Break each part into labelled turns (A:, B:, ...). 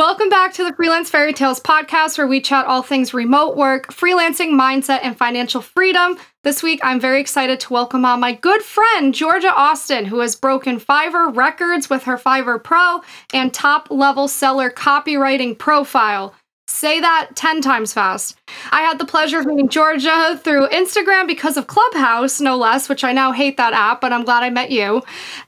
A: Welcome back to the Freelance Fairy Tales podcast, where we chat all things remote work, freelancing, mindset, and financial freedom. This week, I'm very excited to welcome on my good friend, Georgia Austin, who has broken Fiverr records with her Fiverr Pro and top level seller copywriting profile. Say that 10 times fast. I had the pleasure of meeting Georgia through Instagram because of Clubhouse, no less, which I now hate that app, but I'm glad I met you,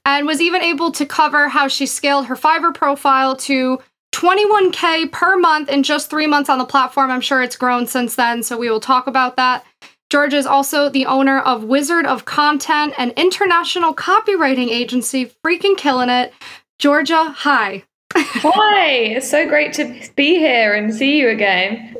A: and was even able to cover how she scaled her Fiverr profile to 21K per month in just three months on the platform. I'm sure it's grown since then, so we will talk about that. Georgia is also the owner of Wizard of Content, an international copywriting agency, freaking killing it. Georgia, hi.
B: Hi, it's so great to be here and see you again.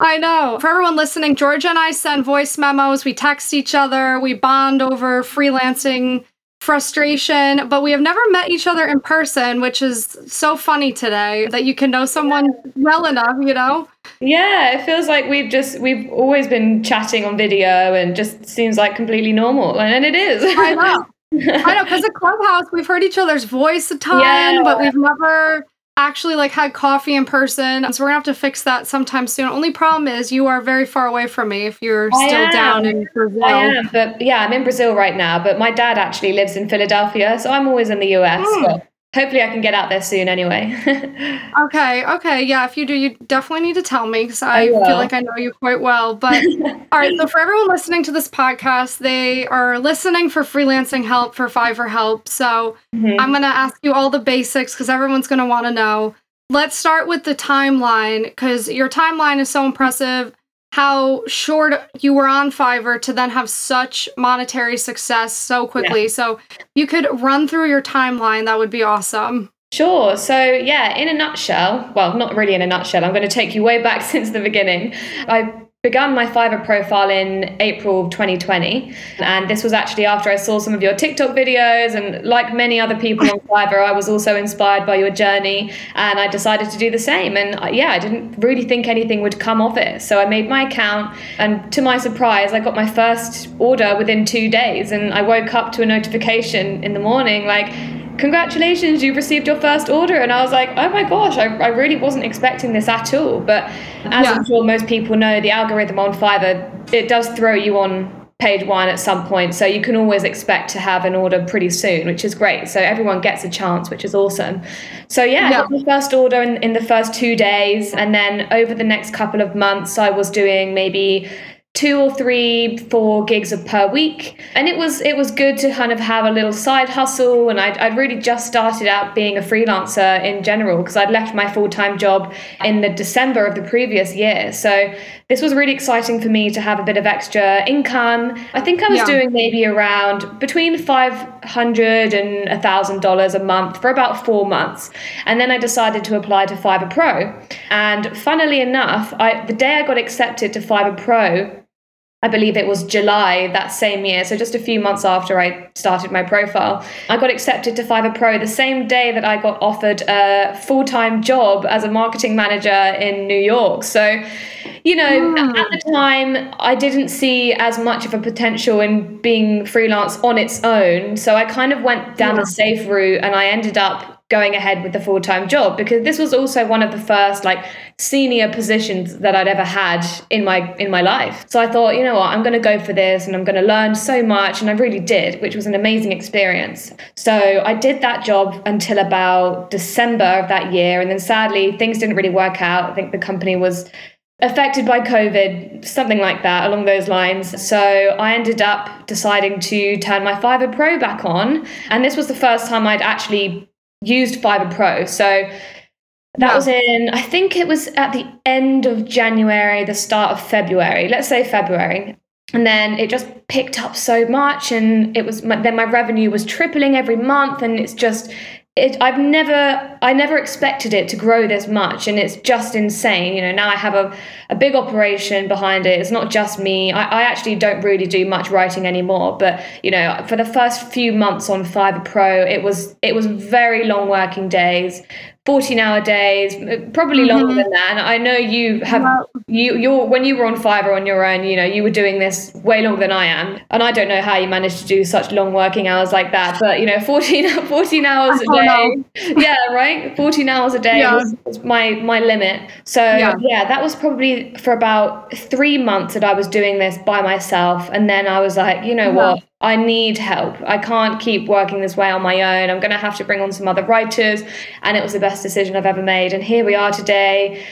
A: I know. For everyone listening, Georgia and I send voice memos, we text each other, we bond over freelancing frustration, but we have never met each other in person, which is so funny today that you can know someone well enough, you know?
B: Yeah, it feels like we've just we've always been chatting on video and just seems like completely normal. And it is.
A: I know. I know, because at Clubhouse we've heard each other's voice a ton, yeah. but we've never actually like had coffee in person. So we're gonna have to fix that sometime soon. Only problem is you are very far away from me if you're still down in Brazil. I
B: am, but yeah, I'm in Brazil right now. But my dad actually lives in Philadelphia, so I'm always in the US. Mm hopefully I can get out there soon anyway.
A: okay, okay. Yeah, if you do, you definitely need to tell me because I, I feel like I know you quite well. But all right, so for everyone listening to this podcast, they are listening for freelancing help, for Fiverr help. So mm-hmm. I'm going to ask you all the basics because everyone's going to want to know. Let's start with the timeline because your timeline is so impressive how short you were on Fiverr to then have such monetary success so quickly. Yeah. So you could run through your timeline, that would be awesome.
B: Sure. So, yeah, in a nutshell, well, not really in a nutshell, I'm going to take you way back since the beginning. I begun my Fiverr profile in April of 2020. And this was actually after I saw some of your TikTok videos. And like many other people on Fiverr, I was also inspired by your journey. And I decided to do the same. And uh, yeah, I didn't really think anything would come of it. So I made my account. And to my surprise, I got my first order within two days. And I woke up to a notification in the morning like, congratulations, you've received your first order. And I was like, oh my gosh, I, I really wasn't expecting this at all. But as yeah. I'm sure most people know, the algorithm on Fiverr, it does throw you on page one at some point. So you can always expect to have an order pretty soon, which is great. So everyone gets a chance, which is awesome. So yeah, yeah. I got the first order in, in the first two days. And then over the next couple of months, I was doing maybe two or three four gigs of per week. And it was it was good to kind of have a little side hustle. And I'd, I'd really just started out being a freelancer in general because I'd left my full-time job in the December of the previous year. So this was really exciting for me to have a bit of extra income. I think I was yeah. doing maybe around between 500 and a thousand dollars a month for about four months. And then I decided to apply to Fiverr Pro. And funnily enough I the day I got accepted to Fiverr Pro I believe it was July that same year, so just a few months after I started my profile. I got accepted to Fiverr Pro the same day that I got offered a full time job as a marketing manager in New York. So, you know, mm. at the time, I didn't see as much of a potential in being freelance on its own. So I kind of went down yeah. the safe route and I ended up going ahead with the full-time job because this was also one of the first like senior positions that I'd ever had in my in my life. So I thought, you know what, I'm going to go for this and I'm going to learn so much and I really did, which was an amazing experience. So I did that job until about December of that year and then sadly things didn't really work out. I think the company was affected by COVID, something like that along those lines. So I ended up deciding to turn my Fiverr Pro back on. And this was the first time I'd actually used Fiverr Pro. So that was in, I think it was at the end of January, the start of February, let's say February. and then it just picked up so much and it was then my revenue was tripling every month and it's just it, I've never I never expected it to grow this much and it's just insane you know now I have a, a big operation behind it. It's not just me. I, I actually don't really do much writing anymore but you know for the first few months on Fiverr Pro it was it was very long working days 14 hour days probably longer mm-hmm. than that and i know you have you you're when you were on fiverr on your own you know you were doing this way longer than i am and i don't know how you managed to do such long working hours like that but you know 14 14 hours a day yeah right 14 hours a day yeah. was, was, my my limit so yeah. yeah that was probably for about three months that i was doing this by myself and then i was like you know yeah. what I need help. I can't keep working this way on my own. I'm going to have to bring on some other writers. And it was the best decision I've ever made. And here we are today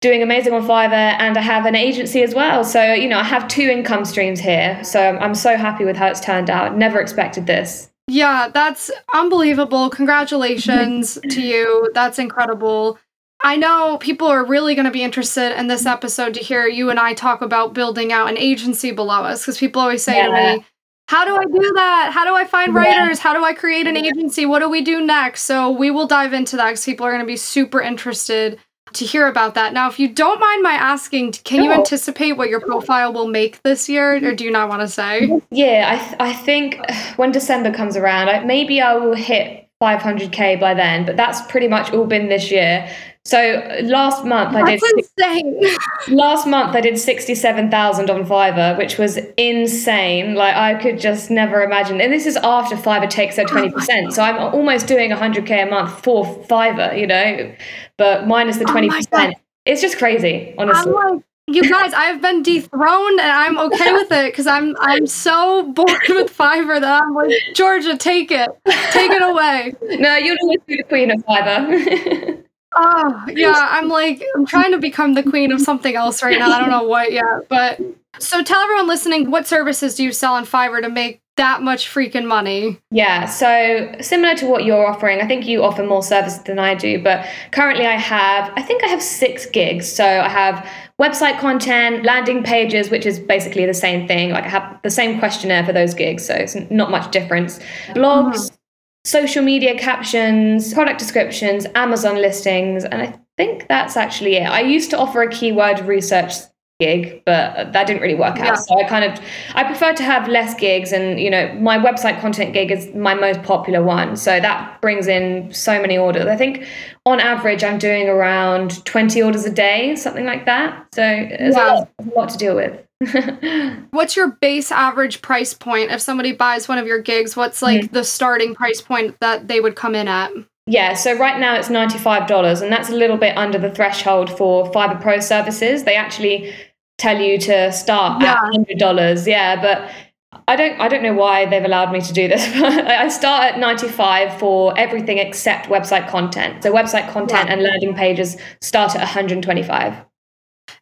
B: doing amazing on Fiverr and I have an agency as well. So, you know, I have two income streams here. So I'm so happy with how it's turned out. Never expected this.
A: Yeah, that's unbelievable. Congratulations to you. That's incredible. I know people are really going to be interested in this episode to hear you and I talk about building out an agency below us because people always say yeah. to me, how do I do that? How do I find writers? How do I create an agency? What do we do next? So we will dive into that because people are going to be super interested to hear about that. Now, if you don't mind my asking, can you anticipate what your profile will make this year, or do you not want to say?
B: Yeah, I, th- I think when December comes around, I, maybe I will hit 500k by then, but that's pretty much all been this year. So last month
A: That's
B: I
A: did insane.
B: last month I did sixty seven thousand on Fiverr, which was insane. Like I could just never imagine. And this is after Fiverr takes their twenty percent. Oh so I'm almost doing hundred k a month for Fiverr, you know, but minus the oh twenty oh percent. It's just crazy, honestly.
A: Like, you guys, I've been dethroned and I'm okay with it because I'm I'm so bored with Fiverr that I'm like, Georgia, take it, take it away.
B: No, you'll always be the queen of Fiverr.
A: Oh, yeah. I'm like, I'm trying to become the queen of something else right now. I don't know what yet. But so tell everyone listening, what services do you sell on Fiverr to make that much freaking money?
B: Yeah. So similar to what you're offering, I think you offer more services than I do. But currently, I have, I think I have six gigs. So I have website content, landing pages, which is basically the same thing. Like I have the same questionnaire for those gigs. So it's not much difference. Blogs. Social media captions, product descriptions, Amazon listings, and I think that's actually it. I used to offer a keyword research gig but that didn't really work out yeah. so i kind of i prefer to have less gigs and you know my website content gig is my most popular one so that brings in so many orders i think on average i'm doing around 20 orders a day something like that so it's yeah. a, lot, a lot to deal with
A: what's your base average price point if somebody buys one of your gigs what's like mm-hmm. the starting price point that they would come in at
B: yeah, so right now it's $95, and that's a little bit under the threshold for Fiverr Pro services. They actually tell you to start yeah. at $100. Yeah, but I don't I don't know why they've allowed me to do this. I start at 95 for everything except website content. So website content yeah. and landing pages start at 125.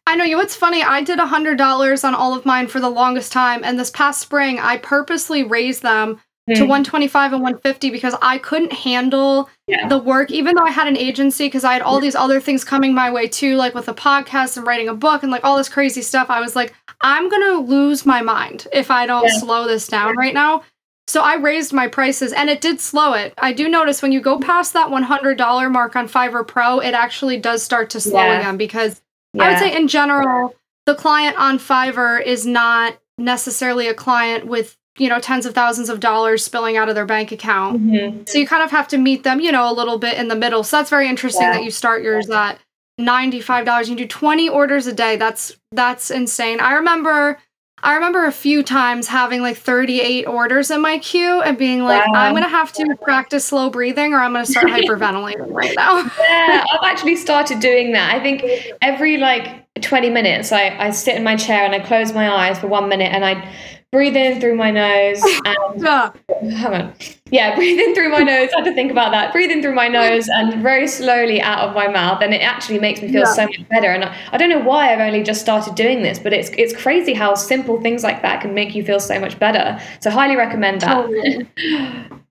A: I know you. What's funny? I did a hundred dollars on all of mine for the longest time, and this past spring, I purposely raised them mm. to 125 and 150 because I couldn't handle yeah. the work, even though I had an agency, because I had all these other things coming my way too, like with a podcast and writing a book and like all this crazy stuff. I was like, I'm gonna lose my mind if I don't yeah. slow this down right now. So I raised my prices and it did slow it. I do notice when you go past that $100 mark on Fiverr Pro, it actually does start to slow yeah. again because yeah. I would say in general, the client on Fiverr is not necessarily a client with you know tens of thousands of dollars spilling out of their bank account mm-hmm. so you kind of have to meet them you know a little bit in the middle so that's very interesting yeah. that you start yours at $95 you do 20 orders a day that's that's insane i remember i remember a few times having like 38 orders in my queue and being like wow. i'm gonna have to practice slow breathing or i'm gonna start hyperventilating right now
B: yeah i've actually started doing that i think every like 20 minutes I, I sit in my chair and i close my eyes for one minute and i breathe in through my nose and yeah. hang on. Yeah, breathe in through my nose. I had to think about that. Breathe in through my nose and very slowly out of my mouth. And it actually makes me feel yeah. so much better. And I, I, don't know why I've only just started doing this, but it's it's crazy how simple things like that can make you feel so much better. So highly recommend that. Totally.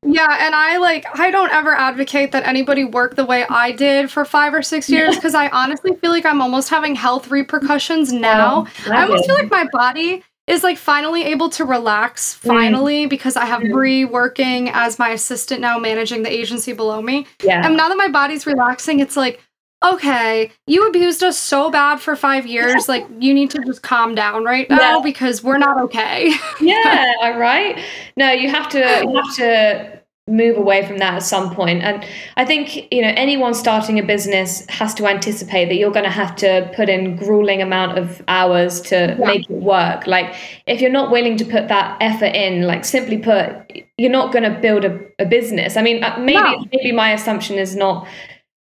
A: Yeah, and I like I don't ever advocate that anybody work the way I did for 5 or 6 years because I honestly feel like I'm almost having health repercussions now. Oh, I almost feel like my body is like finally able to relax
B: Mm.
A: finally because I have Bree working as my assistant now managing the agency below me.
B: Yeah.
A: And now that my body's relaxing, it's like, okay, you abused us so bad for five years. Like, you need to just calm down right now
B: Yeah.
A: because we're not okay.
B: yeah, right. No, you have to you have to move away from that at some point. And I think, you know, anyone starting a business has to anticipate that you're going to have to put in grueling amount of hours to
A: Yeah.
B: make it work. Like if you're not willing to put that effort in, like simply put, you're not going to build a, a business. I mean, uh, maybe
A: No.
B: maybe my assumption is not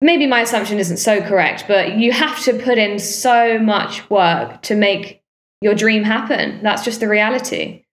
B: maybe my assumption isn't so correct, but you have to put in so much work to make your dream happen. That's just the reality.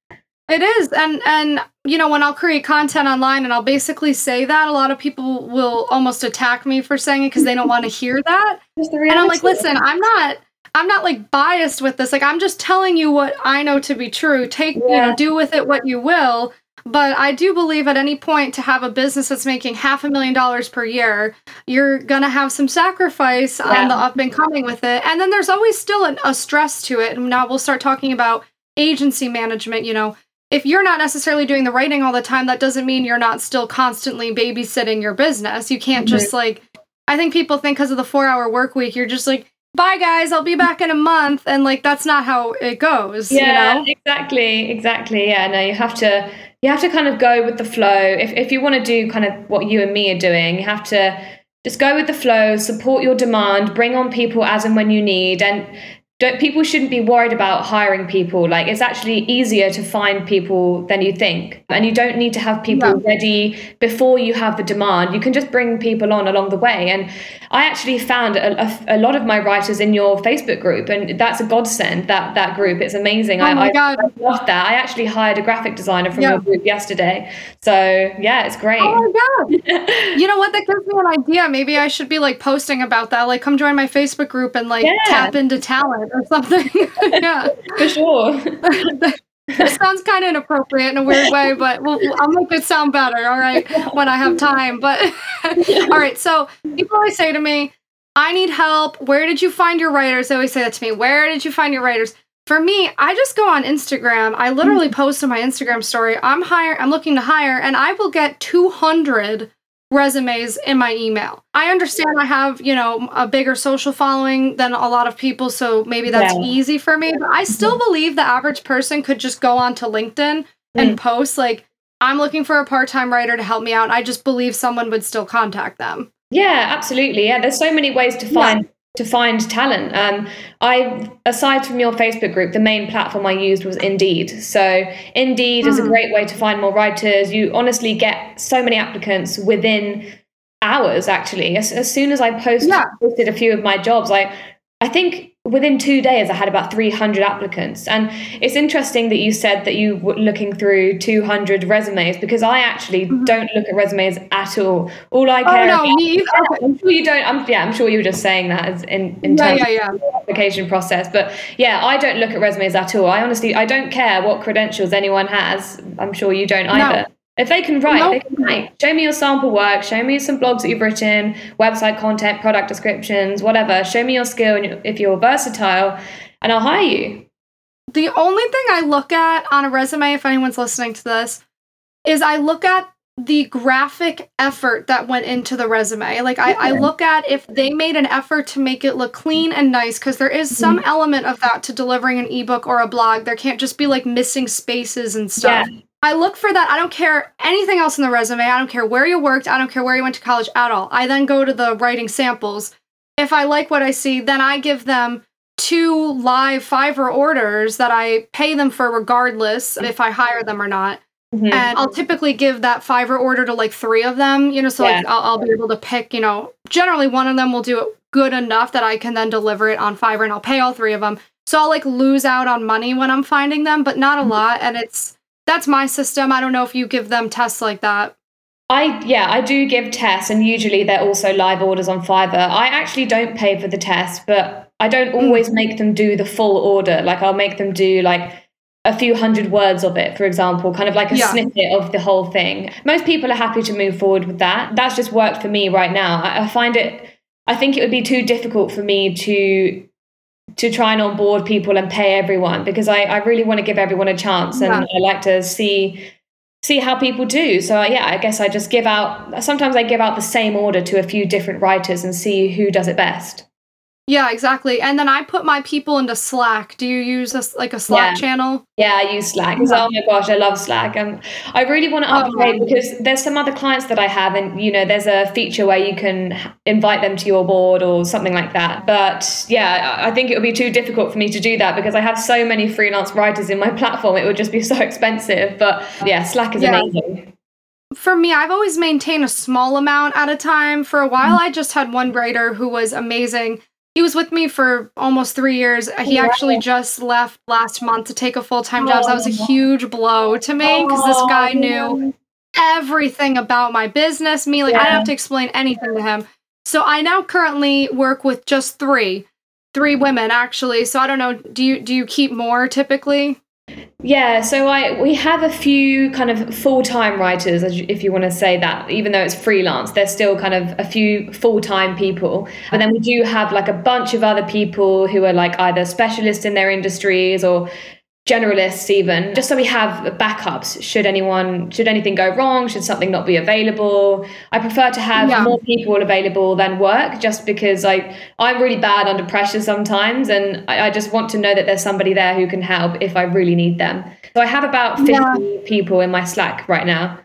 A: It is, and and you know when I'll create content online and I'll basically say that, a lot of people will almost attack me for saying it because they don't want to hear that. And I'm like, listen, I'm not, I'm not like biased with this. Like I'm just telling you what I know to be true. Take, you know, do with it what you will. But I do believe at any point to have a business that's making half a million dollars per year, you're gonna have some sacrifice
B: Yeah.
A: on the up and coming with it. And then there's always still an, a stress to it. And now we'll start talking about agency management. You know, if you're not necessarily doing the writing all the time, that doesn't mean you're not still constantly babysitting your business. You can't just like, I think people think because of the four hour work week, you're just like, bye guys, I'll be back in a month. And like, that's not how it goes,
B: yeah,
A: you know?
B: exactly, exactly. Yeah, no, you have to you have to kind of go with the flow. If if you want to do kind of what you and me are doing, you have to just go with the flow, support your demand, bring on people as and when you need, and don't, people shouldn't be worried about hiring people. Like it's actually easier to find people than you think, and you don't need to have people
A: Yeah.
B: ready before you have the demand. You can just bring people on along the way. And I actually found a, a, a lot of my writers in your Facebook group, and that's a godsend. That that group, it's amazing.
A: Oh my
B: I,
A: God.
B: I love that. I actually hired a graphic designer from
A: Yeah.
B: your group yesterday, so yeah, it's great.
A: Oh my god! You know what? That gives me an idea. Maybe I should be like posting about that. Like, come join my Facebook group and like
B: Yeah.
A: tap into talent or something. yeah,
B: For sure.
A: it sounds kind of inappropriate in a weird way, but we'll, I'll make it sound better. All right, when I have time. But all right, so people always say to me, "I need help. Where did you find your writers?" They always say that to me. Where did you find your writers? For me, I just go on Instagram. I literally mm. post on my Instagram story. I'm hire. I'm looking to hire, and I will get 200 resumes in my email. I understand I have, you know, a bigger social following than a lot of people, so maybe that's
B: Yeah.
A: easy for me, but I still believe the average person could just go onto LinkedIn and mm. post like I'm looking for a part-time writer to help me out. I just believe someone would still contact them.
B: Yeah, absolutely. Yeah, there's so many ways to find to find talent. Um, I aside from your Facebook group, the main platform I used was Indeed. So Indeed is a
A: Hmm.
B: great way to find more writers. You honestly get so many applicants within hours. Actually, as, as soon as I post,
A: Yeah.
B: posted a few of my jobs, I I think within two days I had about 300 applicants. And it's interesting that you said that you were looking through 200 resumes because I actually don't look at resumes at all. All I
A: Mm-hmm. Oh no,
B: about
A: either.
B: I'm sure you don't. I'm, yeah, I'm sure you were just saying that as in, in
A: Yeah,
B: terms
A: yeah, yeah.
B: of the application process. But yeah, I don't look at resumes at all. I honestly, I don't care what credentials anyone has. I'm sure you don't either. If they can write,
A: No.
B: they can write. Show me your sample work. Show me some blogs that you've written, website content, product descriptions, whatever. Show me your skill, and if you're versatile, and I'll hire you.
A: The only thing I look at on a resume, if anyone's listening to this, is I look at the graphic effort that went into the resume. Like I, I look at if they made an effort to make it look clean and nice, because there is some mm-hmm. element of that to delivering an ebook or a blog. There can't just be like missing spaces and stuff. I look for that. I don't care anything else in the resume. I don't care where you worked. I don't care where you went to college at all. I then go to the writing samples. If I like what I see, then I give them two live Fiverr orders that I pay them for regardless if I hire them or not.
B: Mhm.
A: And I'll typically give that Fiverr order to like three of them, you know, so like I'll, I'll be able to pick, you know, generally one of them will do it good enough that I can then deliver it on Fiverr and I'll pay all three of them. So I'll like lose out on money when I'm finding them, but not a lot. And it's, that's my system. I don't know if you give them tests like that.
B: I yeah, I do give tests, and usually they're also live orders on Fiverr. I actually don't pay for the tests, but I don't hmm. always make them do the full order. Like I'll make them do like a few hundred words of it, for example, kind of like a
A: Yeah.
B: snippet of the whole thing. Most people are happy to move forward with that. That's just worked for me right now. I, I find it. I think it would be too difficult for me to to try and onboard people and pay everyone because I, I really want to give everyone a chance and yeah. I like to see see how people do. So uh, yeah, I guess I just give out sometimes I give out the same order to a few different writers and see who does it best.
A: Yeah, exactly. And then I put my people into Slack. Do you use a, like a Slack
B: yeah.
A: channel?
B: Yeah, I use Slack. Yeah. Oh my gosh, I love Slack. And I really want to oh, upgrade oh, because there's some other clients that I have, and you know, there's a feature where you can invite them to your board or something like that. But yeah, I think it would be too difficult for me to do that because I have so many freelance writers in my platform. It would just be so expensive. But yeah, Slack is yeah. amazing
A: for me, I've always maintained a small amount at a time. For a while, mm-hmm. I just had one writer who was amazing he was with me for almost three years. He actually just left last month to take a full time job. So that was a huge blow to me because this guy knew everything about my business. Me, like yeah. I didn't have to explain anything to him. So I now currently work with just three, three women actually. So I don't know. Do you do you keep more typically?
B: Yeah, so I we have a few kind of full time writers, if you want to say that. Even though it's freelance, there's still kind of a few full time people. But then we do have like a bunch of other people who are like either specialists in their industries or generalists even just so we have backups. Should anyone should anything go wrong? Should something not be available? I prefer to have yeah. more people available than work just because i i'm really bad under pressure sometimes and I, I, just want to know that there's somebody there who can help if i really need them. So i have about 50 yeah. people in my slack right now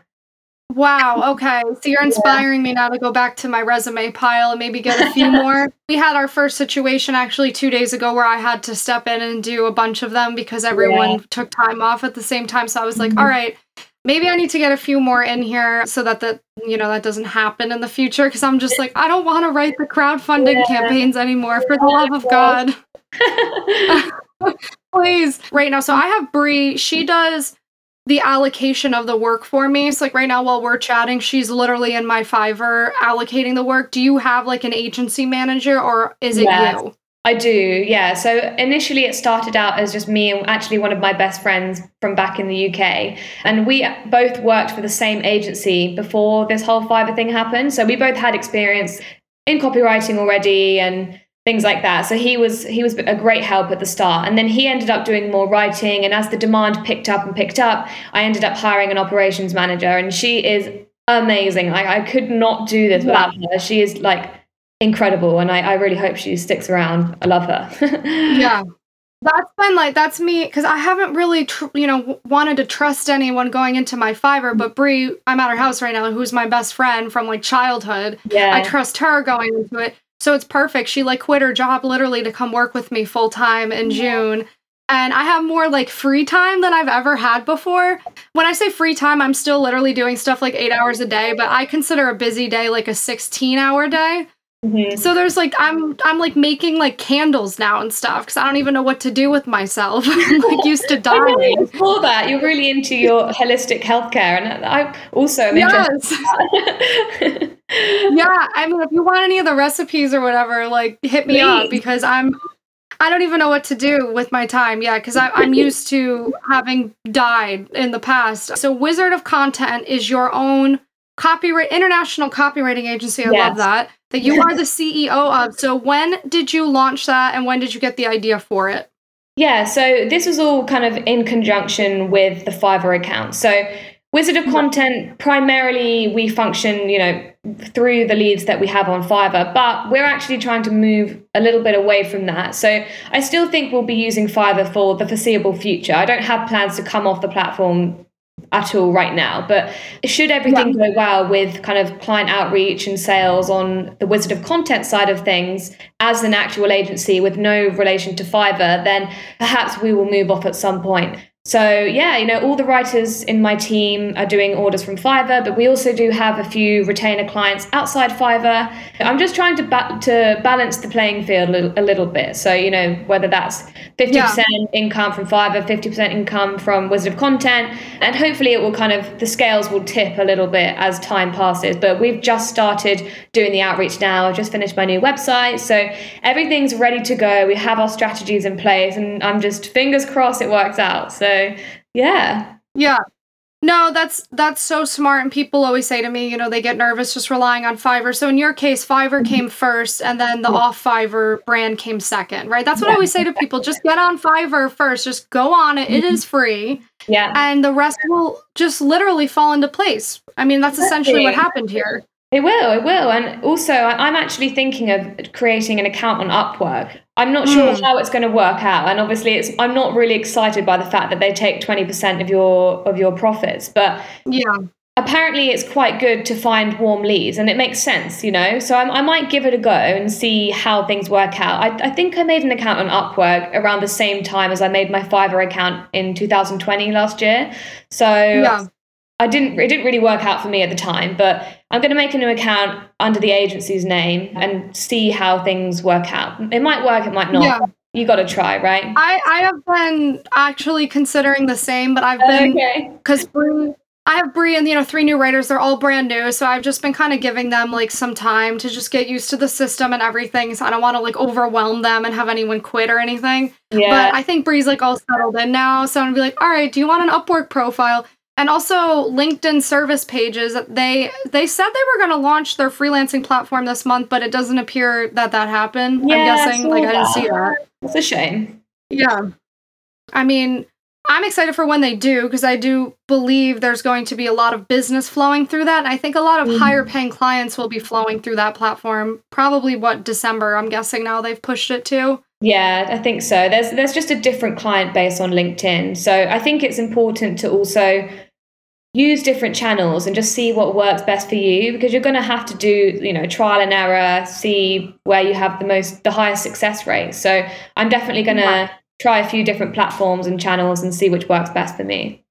A: Wow. Okay. So you're inspiring yeah. me now to go back to my resume pile and maybe get a few more. We had our first situation actually two days ago where I had to step in and do a bunch of them because everyone yeah. took time off at the same time. So I was like, mm-hmm. all right, maybe I need to get a few more in here so that that you know that doesn't happen in the future because I'm just like I don't want to write the crowdfunding yeah. campaigns anymore for the love of God. Please. Right now, so I have Brie. She does the allocation of the work for me. So like right now while we're chatting, she's literally in my Fiverr allocating the work. Do you have like an agency manager or is it yes, you?
B: I do, yeah. So initially it started out as just me and actually one of my best friends from back in the UK. And we both worked for the same agency before this whole Fiverr thing happened. So we both had experience in copywriting already and things like that. So he was he was a great help at the start, and then he ended up doing more writing. And as the demand picked up and picked up, I ended up hiring an operations manager, and she is amazing. Like I could not do this without her. She is like incredible, and I, I really hope she sticks around. I love her.
A: yeah. That's been like that's me because I haven't really tr- you know wanted to trust anyone going into my Fiverr, but Brie, I'm at her house right now, who's my best friend from like childhood. Yeah, I trust her going into it. So it's perfect. She like quit her job literally to come work with me full time in yeah. June. And I have more like free time than I've ever had before. When I say free time, I'm still literally doing stuff like eight hours a day, but I consider a busy day like a 16 hour day. Mm-hmm. So there's like I'm I'm like making like candles now and stuff because I don't even know what to do with myself. I'm like used to dying.
B: For that, you're really into your holistic healthcare, and I also am yes. interested.
A: yeah, I mean, if you want any of the recipes or whatever, like hit me Please. up because I'm. I don't even know what to do with my time. Yeah, because I'm used to having died in the past. So, Wizard of Content is your own copyright international copywriting agency. I yes. love that that you are the CEO of. So when did you launch that and when did you get the idea for it?
B: Yeah, so this was all kind of in conjunction with the Fiverr account. So Wizard of Content, primarily we function, you know, through the leads that we have on Fiverr, but we're actually trying to move a little bit away from that. So I still think we'll be using Fiverr for the foreseeable future. I don't have plans to come off the platform at all right now. But should everything yeah. go well with kind of client outreach and sales on the Wizard of Content side of things as an actual agency with no relation to Fiverr, then perhaps we will move off at some point. So yeah, you know, all the writers in my team are doing orders from Fiverr, but we also do have a few retainer clients outside Fiverr. I'm just trying to ba- to balance the playing field a little, a little bit. So you know, whether that's 50% yeah. income from Fiverr, 50% income from Wizard of Content, and hopefully it will kind of the scales will tip a little bit as time passes. But we've just started doing the outreach now. I've just finished my new website, so everything's ready to go. We have our strategies in place, and I'm just fingers crossed it works out. So yeah.
A: Yeah. No, that's that's so smart. And people always say to me, you know, they get nervous just relying on Fiverr. So in your case, Fiverr mm-hmm. came first, and then the off Fiverr brand came second, right? That's what I always say to people: just get on Fiverr first. Just go on it. It mm-hmm. is free.
B: Yeah.
A: And the rest will just literally fall into place. I mean, that's essentially what happened here.
B: It will, it will. And also, I'm actually thinking of creating an account on Upwork. I'm not sure
A: Mm.
B: how it's going to work out, and obviously, it's. I'm not really excited by the fact that they take 20% of your of your profits, but
A: Yeah.
B: apparently, it's quite good to find warm leads, and it makes sense, you know. So I'm, I might give it a go and see how things work out. I, I think I made an account on Upwork around the same time as I made my Fiverr account in 2020 last year. So
A: Yeah.
B: I didn't it didn't really work out for me at the time, but I'm going to make a new account under the agency's name and see how things work out. It might work, it might not.
A: Yeah.
B: You got to try, right?
A: I I have been actually considering the same, but I've been
B: Okay.
A: because Brie, I have Brie and you know three new writers. They're all brand new, so I've just been kind of giving them like some time to just get used to the system and everything. So I don't want to like overwhelm them and have anyone quit or anything.
B: Yeah.
A: But I think Bree's like all settled in now, so I'm gonna be like, all right, do you want an Upwork profile? And also LinkedIn service pages. They they said they were gonna launch their freelancing platform this month, but it doesn't appear that that happened.
B: Yeah,
A: I'm guessing like I didn't see that.
B: it's a shame.
A: Yeah. I mean, I'm excited for when they do because I do believe there's going to be a lot of business flowing through that. And I think a lot of
B: Mhm.
A: higher paying clients will be flowing through that platform. Probably what December, I'm guessing now they've pushed it to.
B: Yeah, I think so. There's there's just a different client base on LinkedIn. So I think it's important to also use different channels and just see what works best for you because you're going to have to do, you know, trial and error, see where you have the most the highest success rate. So I'm definitely going to try a few different platforms and channels and see which works best for me.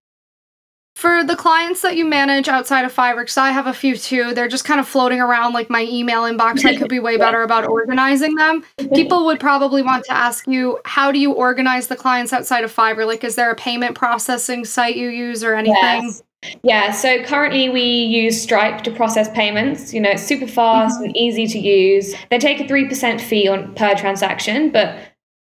A: For the clients that you manage outside of Fiverr, because I have a few too, they're just kind of floating around like my email inbox. I could be way better about organizing them. People would probably want to ask you, how do you organize the clients outside of Fiverr? Like, is there a payment processing site you use or anything?
B: Yes. Yeah, so currently we use Stripe to process payments. You know, it's super fast mm-hmm. and easy to use. They take a 3% fee on per transaction, but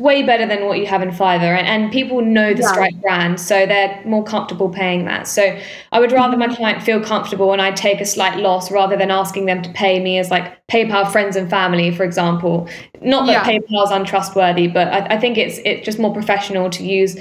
B: way better than what you have in Fiverr. And, and people know the
A: Yeah.
B: Stripe brand, so they're more comfortable paying that. So I would rather my mm-hmm. client feel comfortable and I take a slight loss rather than asking them to pay me as like PayPal friends and family, for example. Not that
A: Yeah.
B: PayPal is untrustworthy, but I, I think it's it's just more professional to use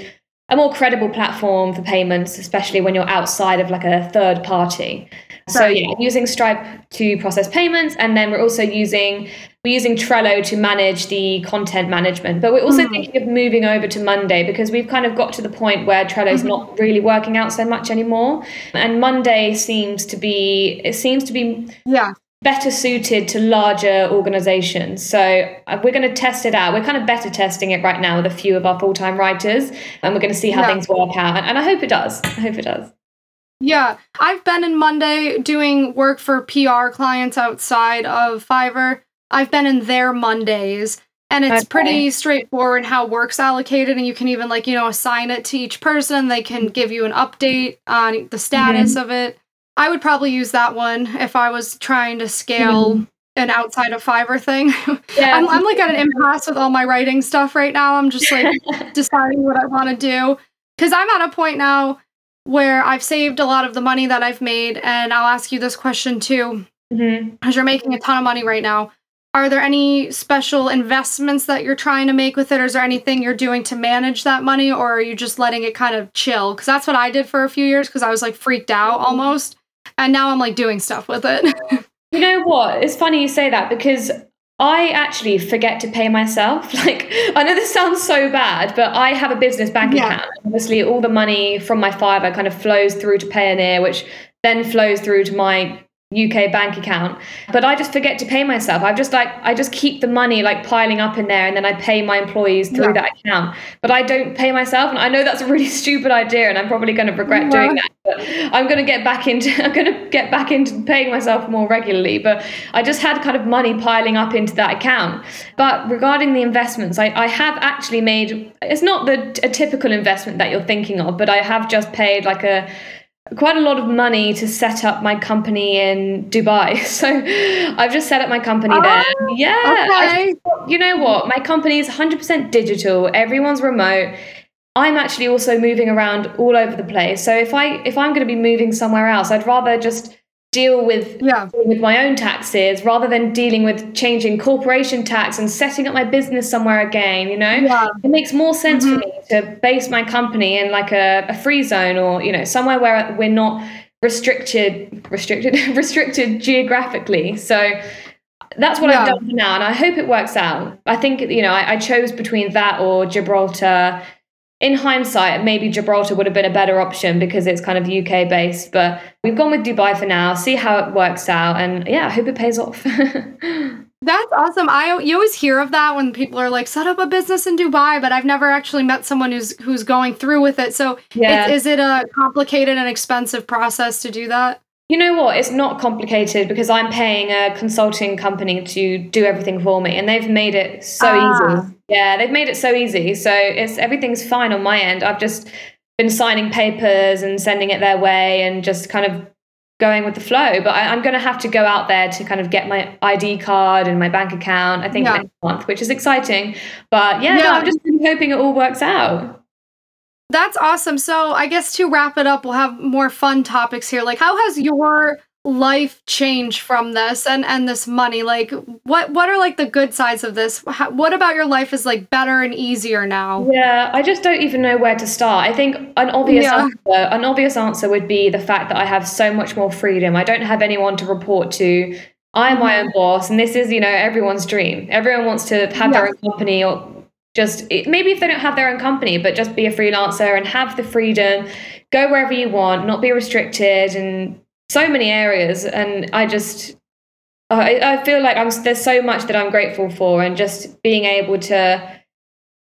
B: a more credible platform for payments, especially when you're outside of like a third party. So yeah, using Stripe to process payments, and then we're also using we're using Trello to manage the content management. But we're also
A: Mhm.
B: thinking of moving over to Monday because we've kind of got to the point where Trello's
A: Mhm.
B: not really working out so much anymore, and Monday seems to be it seems to be
A: Yeah.
B: better suited to larger organizations. So uh, we're going to test it out. We're kind of beta testing it right now with a few of our full time writers, and we're going to see how
A: Yeah.
B: things work out. And I hope it does. I hope it does.
A: Yeah, I've been in Monday doing work for PR clients outside of Fiverr. I've been in their Mondays, and it's
B: Okay.
A: pretty straightforward how work's allocated, and you can even like you know assign it to each person. They can give you an update on the status mm-hmm. of it. I would probably use that one if I was trying to scale mm-hmm. an outside of Fiverr thing.
B: Yeah.
A: I'm, I'm like at an impasse with all my writing stuff right now. I'm just like deciding what I want to do because I'm at a point now where I've saved a lot of the money that I've made, and I'll ask you this question too,
B: mm-hmm.
A: because you're making a ton of money right now. Are there any special investments that you're trying to make with it, or is there anything you're doing to manage that money, or are you just letting it kind of chill? Because that's what I did for a few years, because I was like freaked out almost, and now I'm like doing stuff with it.
B: You know what? It's funny you say that because I actually forget to pay myself. Like, I know this sounds so bad, but I have a business bank
A: Yeah.
B: account. Obviously, all the money from my Fiverr kind of flows through to Payoneer, which then flows through to my UK bank account. But I just forget to pay myself. I've just like I just keep the money like piling up in there and then I pay my employees through
A: Yeah.
B: that account. But I don't pay myself. And I know that's a really stupid idea and I'm probably gonna regret doing that. But I'm gonna get back into I'm gonna get back into paying myself more regularly. But I just had kind of money piling up into that account. But regarding the investments, I, I have actually made it's not the a typical investment that you're thinking of, but I have just paid like a quite a lot of money to set up my company in Dubai. So I've just set up my company there. Oh, yeah.
A: Okay.
B: you know what? My company is 100% digital. Everyone's remote. I'm actually also moving around all over the place. So if I if I'm going to be moving somewhere else, I'd rather just deal with
A: yeah.
B: with my own taxes rather than dealing with changing corporation tax and setting up my business somewhere again you know
A: yeah.
B: it makes more sense mm-hmm. for me to base my company in like a, a free zone or you know somewhere where we're not restricted restricted restricted geographically so that's what yeah. I've done for now, and I hope it works out. I think you know I, I chose between that or Gibraltar in hindsight, maybe Gibraltar would have been a better option because it's kind of UK based, but we've gone with Dubai for now, see how it works out. And yeah, I hope it pays off.
A: That's awesome. I you always hear of that when people are like set up a business in Dubai, but I've never actually met someone who's who's going through with it. So, yeah. is, is it a complicated and expensive process to do that?
B: You know what? It's not complicated because I'm paying a consulting company to do everything for me, and they've made it so ah. easy. Yeah, they've made it so easy. So it's everything's fine on my end. I've just been signing papers and sending it their way, and just kind of going with the flow. But I, am going to have to go out there to kind of get my ID card and my bank account. I think yeah. next month, which is exciting. But yeah, yeah. No, I'm just really hoping it all works out.
A: That's awesome. So I guess to wrap it up, we'll have more fun topics here. Like, how has your life changed from this and and this money? Like, what what are like the good sides of this? How, what about your life is like better and easier now?
B: Yeah, I just don't even know where to start. I think an obvious yeah. answer, an obvious answer would be the fact that I have so much more freedom. I don't have anyone to report to. I'm my own mm-hmm. boss, and this is, you know, everyone's dream. Everyone wants to have their own company or just maybe if they don't have their own company but just be a freelancer and have the freedom go wherever you want not be restricted in so many areas. And i just i, I feel like i'm there's so much that i'm grateful for and just being able to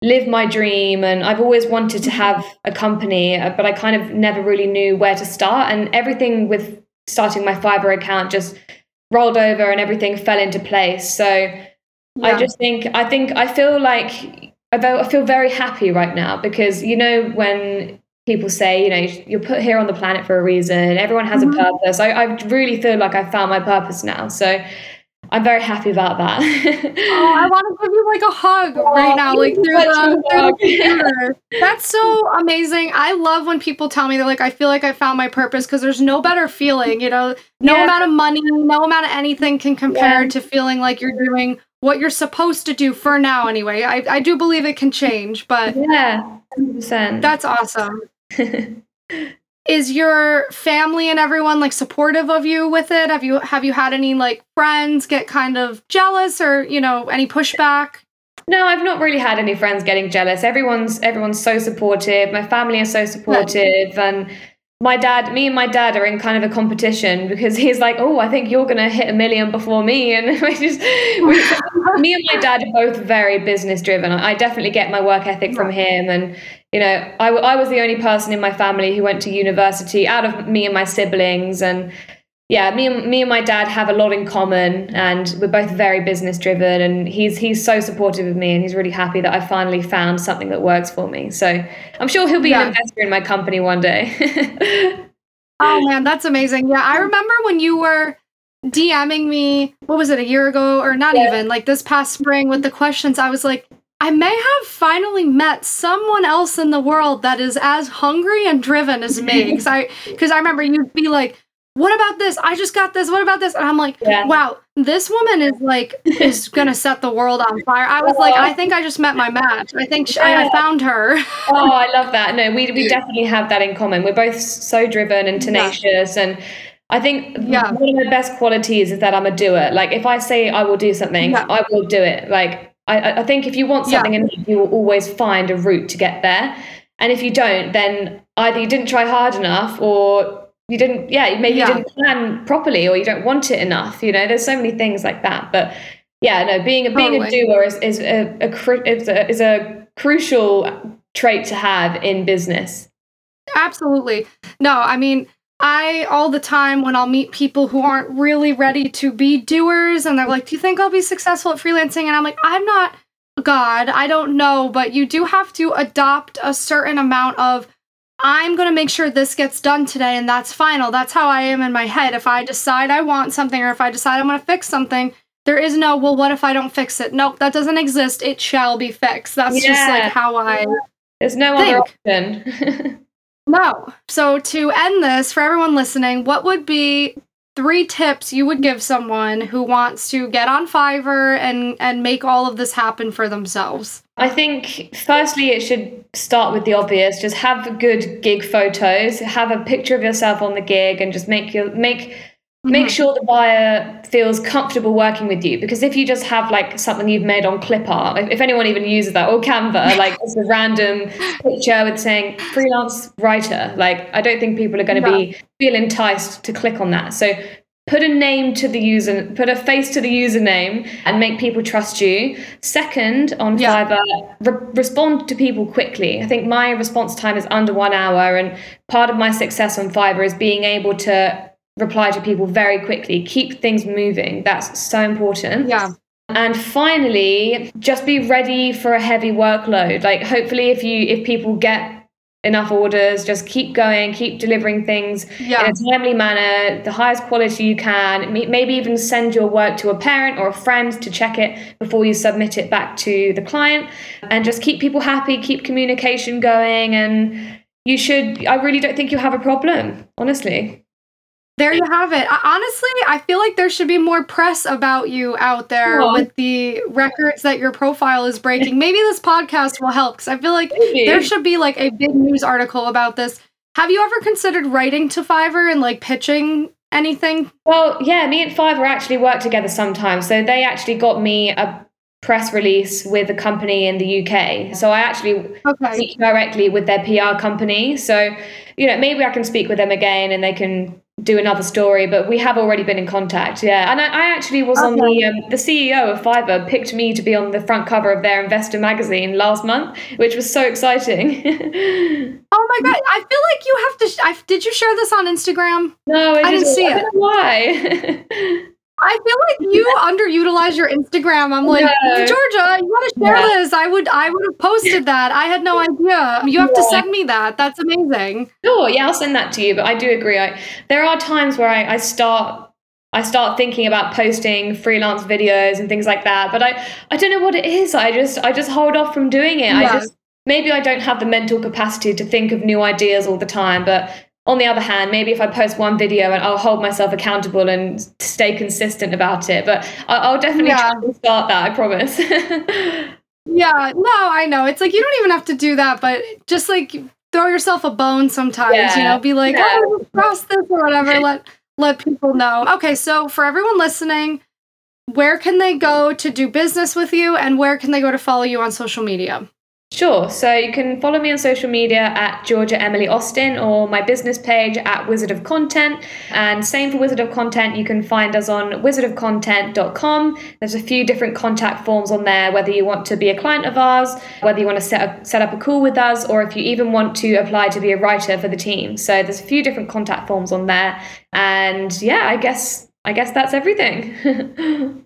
B: live my dream. And i've always wanted to have a company uh, but i kind of never really knew where to start. And everything with starting my fiverr account just rolled over and everything fell into place. So yeah. I just think I think I feel like I feel very happy right now because you know when people say you know you're put here on the planet for a reason everyone has mm-hmm. a purpose. I, I really feel like i found my purpose now. So i'm very happy about that.
A: Oh i want to give you like a hug oh, right now like through the, through the that's so amazing. I love when people tell me they're like i feel like i found my purpose because there's no better feeling you know? No yeah. amount of money no amount of anything can compare yeah. to feeling like you're doing what you're supposed to do for now anyway. I, I do believe it can change, but
B: yeah, 100%.
A: that's awesome. Is your family and everyone like supportive of you with it? Have you have you had any like friends get kind of jealous or, you know, any pushback?
B: No, I've not really had any friends getting jealous. Everyone's everyone's so supportive. My family are so supportive and my dad, me and my dad are in kind of a competition because he's like, "Oh, I think you're gonna hit a million before me," and we just, we, me and my dad are both very business driven. I definitely get my work ethic from him, and you know, I, I was the only person in my family who went to university out of me and my siblings, and yeah, me and me and my dad have a lot in common, and we're both very business driven. And he's he's so supportive of me, and he's really happy that I finally found something that works for me. So I'm sure he'll be yeah. an investor in my company one day.
A: oh man, that's amazing! Yeah, I remember when you were DMing me. What was it? A year ago, or not yeah. even like this past spring with the questions. I was like, I may have finally met someone else in the world that is as hungry and driven as me. Because I because I remember you'd be like what about this? I just got this. What about this? And I'm like, yeah. wow, this woman is like is gonna set the world on fire. I was like, I think I just met my match. I think she, I, I, found her.
B: oh, I love that. No, we we definitely have that in common. We're both so driven and tenacious, yeah. and I think yeah. one of my best qualities is that I'm a doer. Like if I say I will do something, yeah. I will do it. Like I, I think if you want something, yeah. you will always find a route to get there. And if you don't, then either you didn't try hard enough or you didn't yeah maybe yeah. you didn't plan properly or you don't want it enough you know there's so many things like that but yeah no being a being a doer is, is a, a, is a is a crucial trait to have in business
A: absolutely no i mean I all the time when I'll meet people who aren't really ready to be doers and they're like, "Do you think I'll be successful at freelancing?" and I'm like, "I'm not God, I don't know, but you do have to adopt a certain amount of I'm going to make sure this gets done today and that's final. That's how I am in my head. If I decide I want something or if I decide I'm going to fix something, there is no, well, what if I don't fix it? Nope, that doesn't exist. It shall be fixed. That's yeah. just like how I
B: There's no
A: Think.
B: other option.
A: No. So to end this, for everyone listening, what would be three tips you would give someone who wants to get on Fiverr and and make all of this happen for themselves?
B: I think firstly it should start with the obvious. Just have good gig photos, have a picture of yourself on the gig and just make your make make
A: Mhm.
B: sure the buyer feels comfortable working with you because if you just have like something you've made on clipart if- if anyone even uses that or canva like it's a random picture with saying freelance writer like i don't think people are going to be feel enticed to click on that so put a name to the user put a face to the username and make people trust you second on
A: Yeah.
B: fiverr re- respond to people quickly i think my response time is under one hour and part of my success on fiverr is being able to reply to people very quickly. Keep things moving. That's so important.
A: Yeah.
B: and finally just be ready for a heavy workload. Like hopefully if you if people get enough orders just keep going keep delivering things
A: Yeah.
B: in a timely manner the highest quality you can. Maybe even send your work to a parent or a friend to check it before you submit it back to the client. And just keep people happy keep communication going. And you should i really don't think you'll have a problem honestly
A: There you have it. Honestly, I feel like there should be more press about you out there
B: Aw.
A: with the records that your profile is breaking. Maybe this podcast will help because I feel like
B: Maybe.
A: there should be like a big news article about this. Have you ever considered writing to Fiverr and like pitching anything?
B: Well, yeah, me and Fiverr actually work together sometimes. So they actually got me a press release with a company in the UK. So I actually
A: Okay.
B: speak directly with their PR company. So, you know, maybe I can speak with them again and they can do another story, but we have already been in contact. Yeah. And I, I actually was on the, um, the CEO of Fiverr picked me to be on the front cover of their investor magazine last month, which was so exciting.
A: Oh my god! I feel like you have to. Sh- I, did you share this on Instagram?
B: no, I,
A: I didn't see
B: I
A: it.
B: don't know why.
A: I feel like you underutilize your Instagram. I'm like. Georgia, you gotta share
B: Yeah.
A: this. I would, I would have posted that. I had no idea. You have to send me that. That's amazing.
B: Sure, yeah, I'll send that to you. But I do agree. I, there are times where I, I start I start thinking about posting freelance videos and things like that. But I, I don't know what it is. I just I just hold off from doing it. I just maybe I don't have the mental capacity to think of new ideas all the time. But on the other hand, maybe if I post one video and I'll hold myself accountable and stay consistent about it. But I'll definitely
A: Yeah.
B: try and start that. I promise.
A: Yeah, no, I know. It's like you don't even have to do that, but just like throw yourself a bone sometimes.
B: yeah.
A: You know, be like, oh,
B: Yeah.
A: oh, cross this or whatever. let let people know. Okay, so for everyone listening, where can they go to do business with you, and where can they go to follow you on social media?
B: Sure. So you can follow me on social media at Georgia Emily Austin or my business page at Wizard of Content. And same for Wizard of Content, you can find us on wizardofcontent.com. There's a few different contact forms on there, whether you want to be a client of ours, whether you want to set up, set up a call with us, or if you even want to apply to be a writer for the team. So there's a few different contact forms on there. And yeah, I guess I guess that's everything.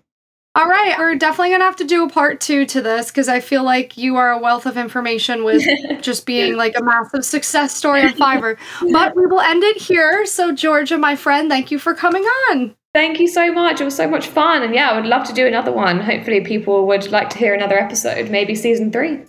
A: All right, we're definitely gonna have to do a part two to this because I feel like you are a wealth of information with just being like a massive success story on Fiverr. But we will end it here. So, Georgia, my friend, thank you for coming on.
B: Thank you so much. It was so much fun. And yeah, I would love to do another one. Hopefully, people would like to hear another episode, maybe season three.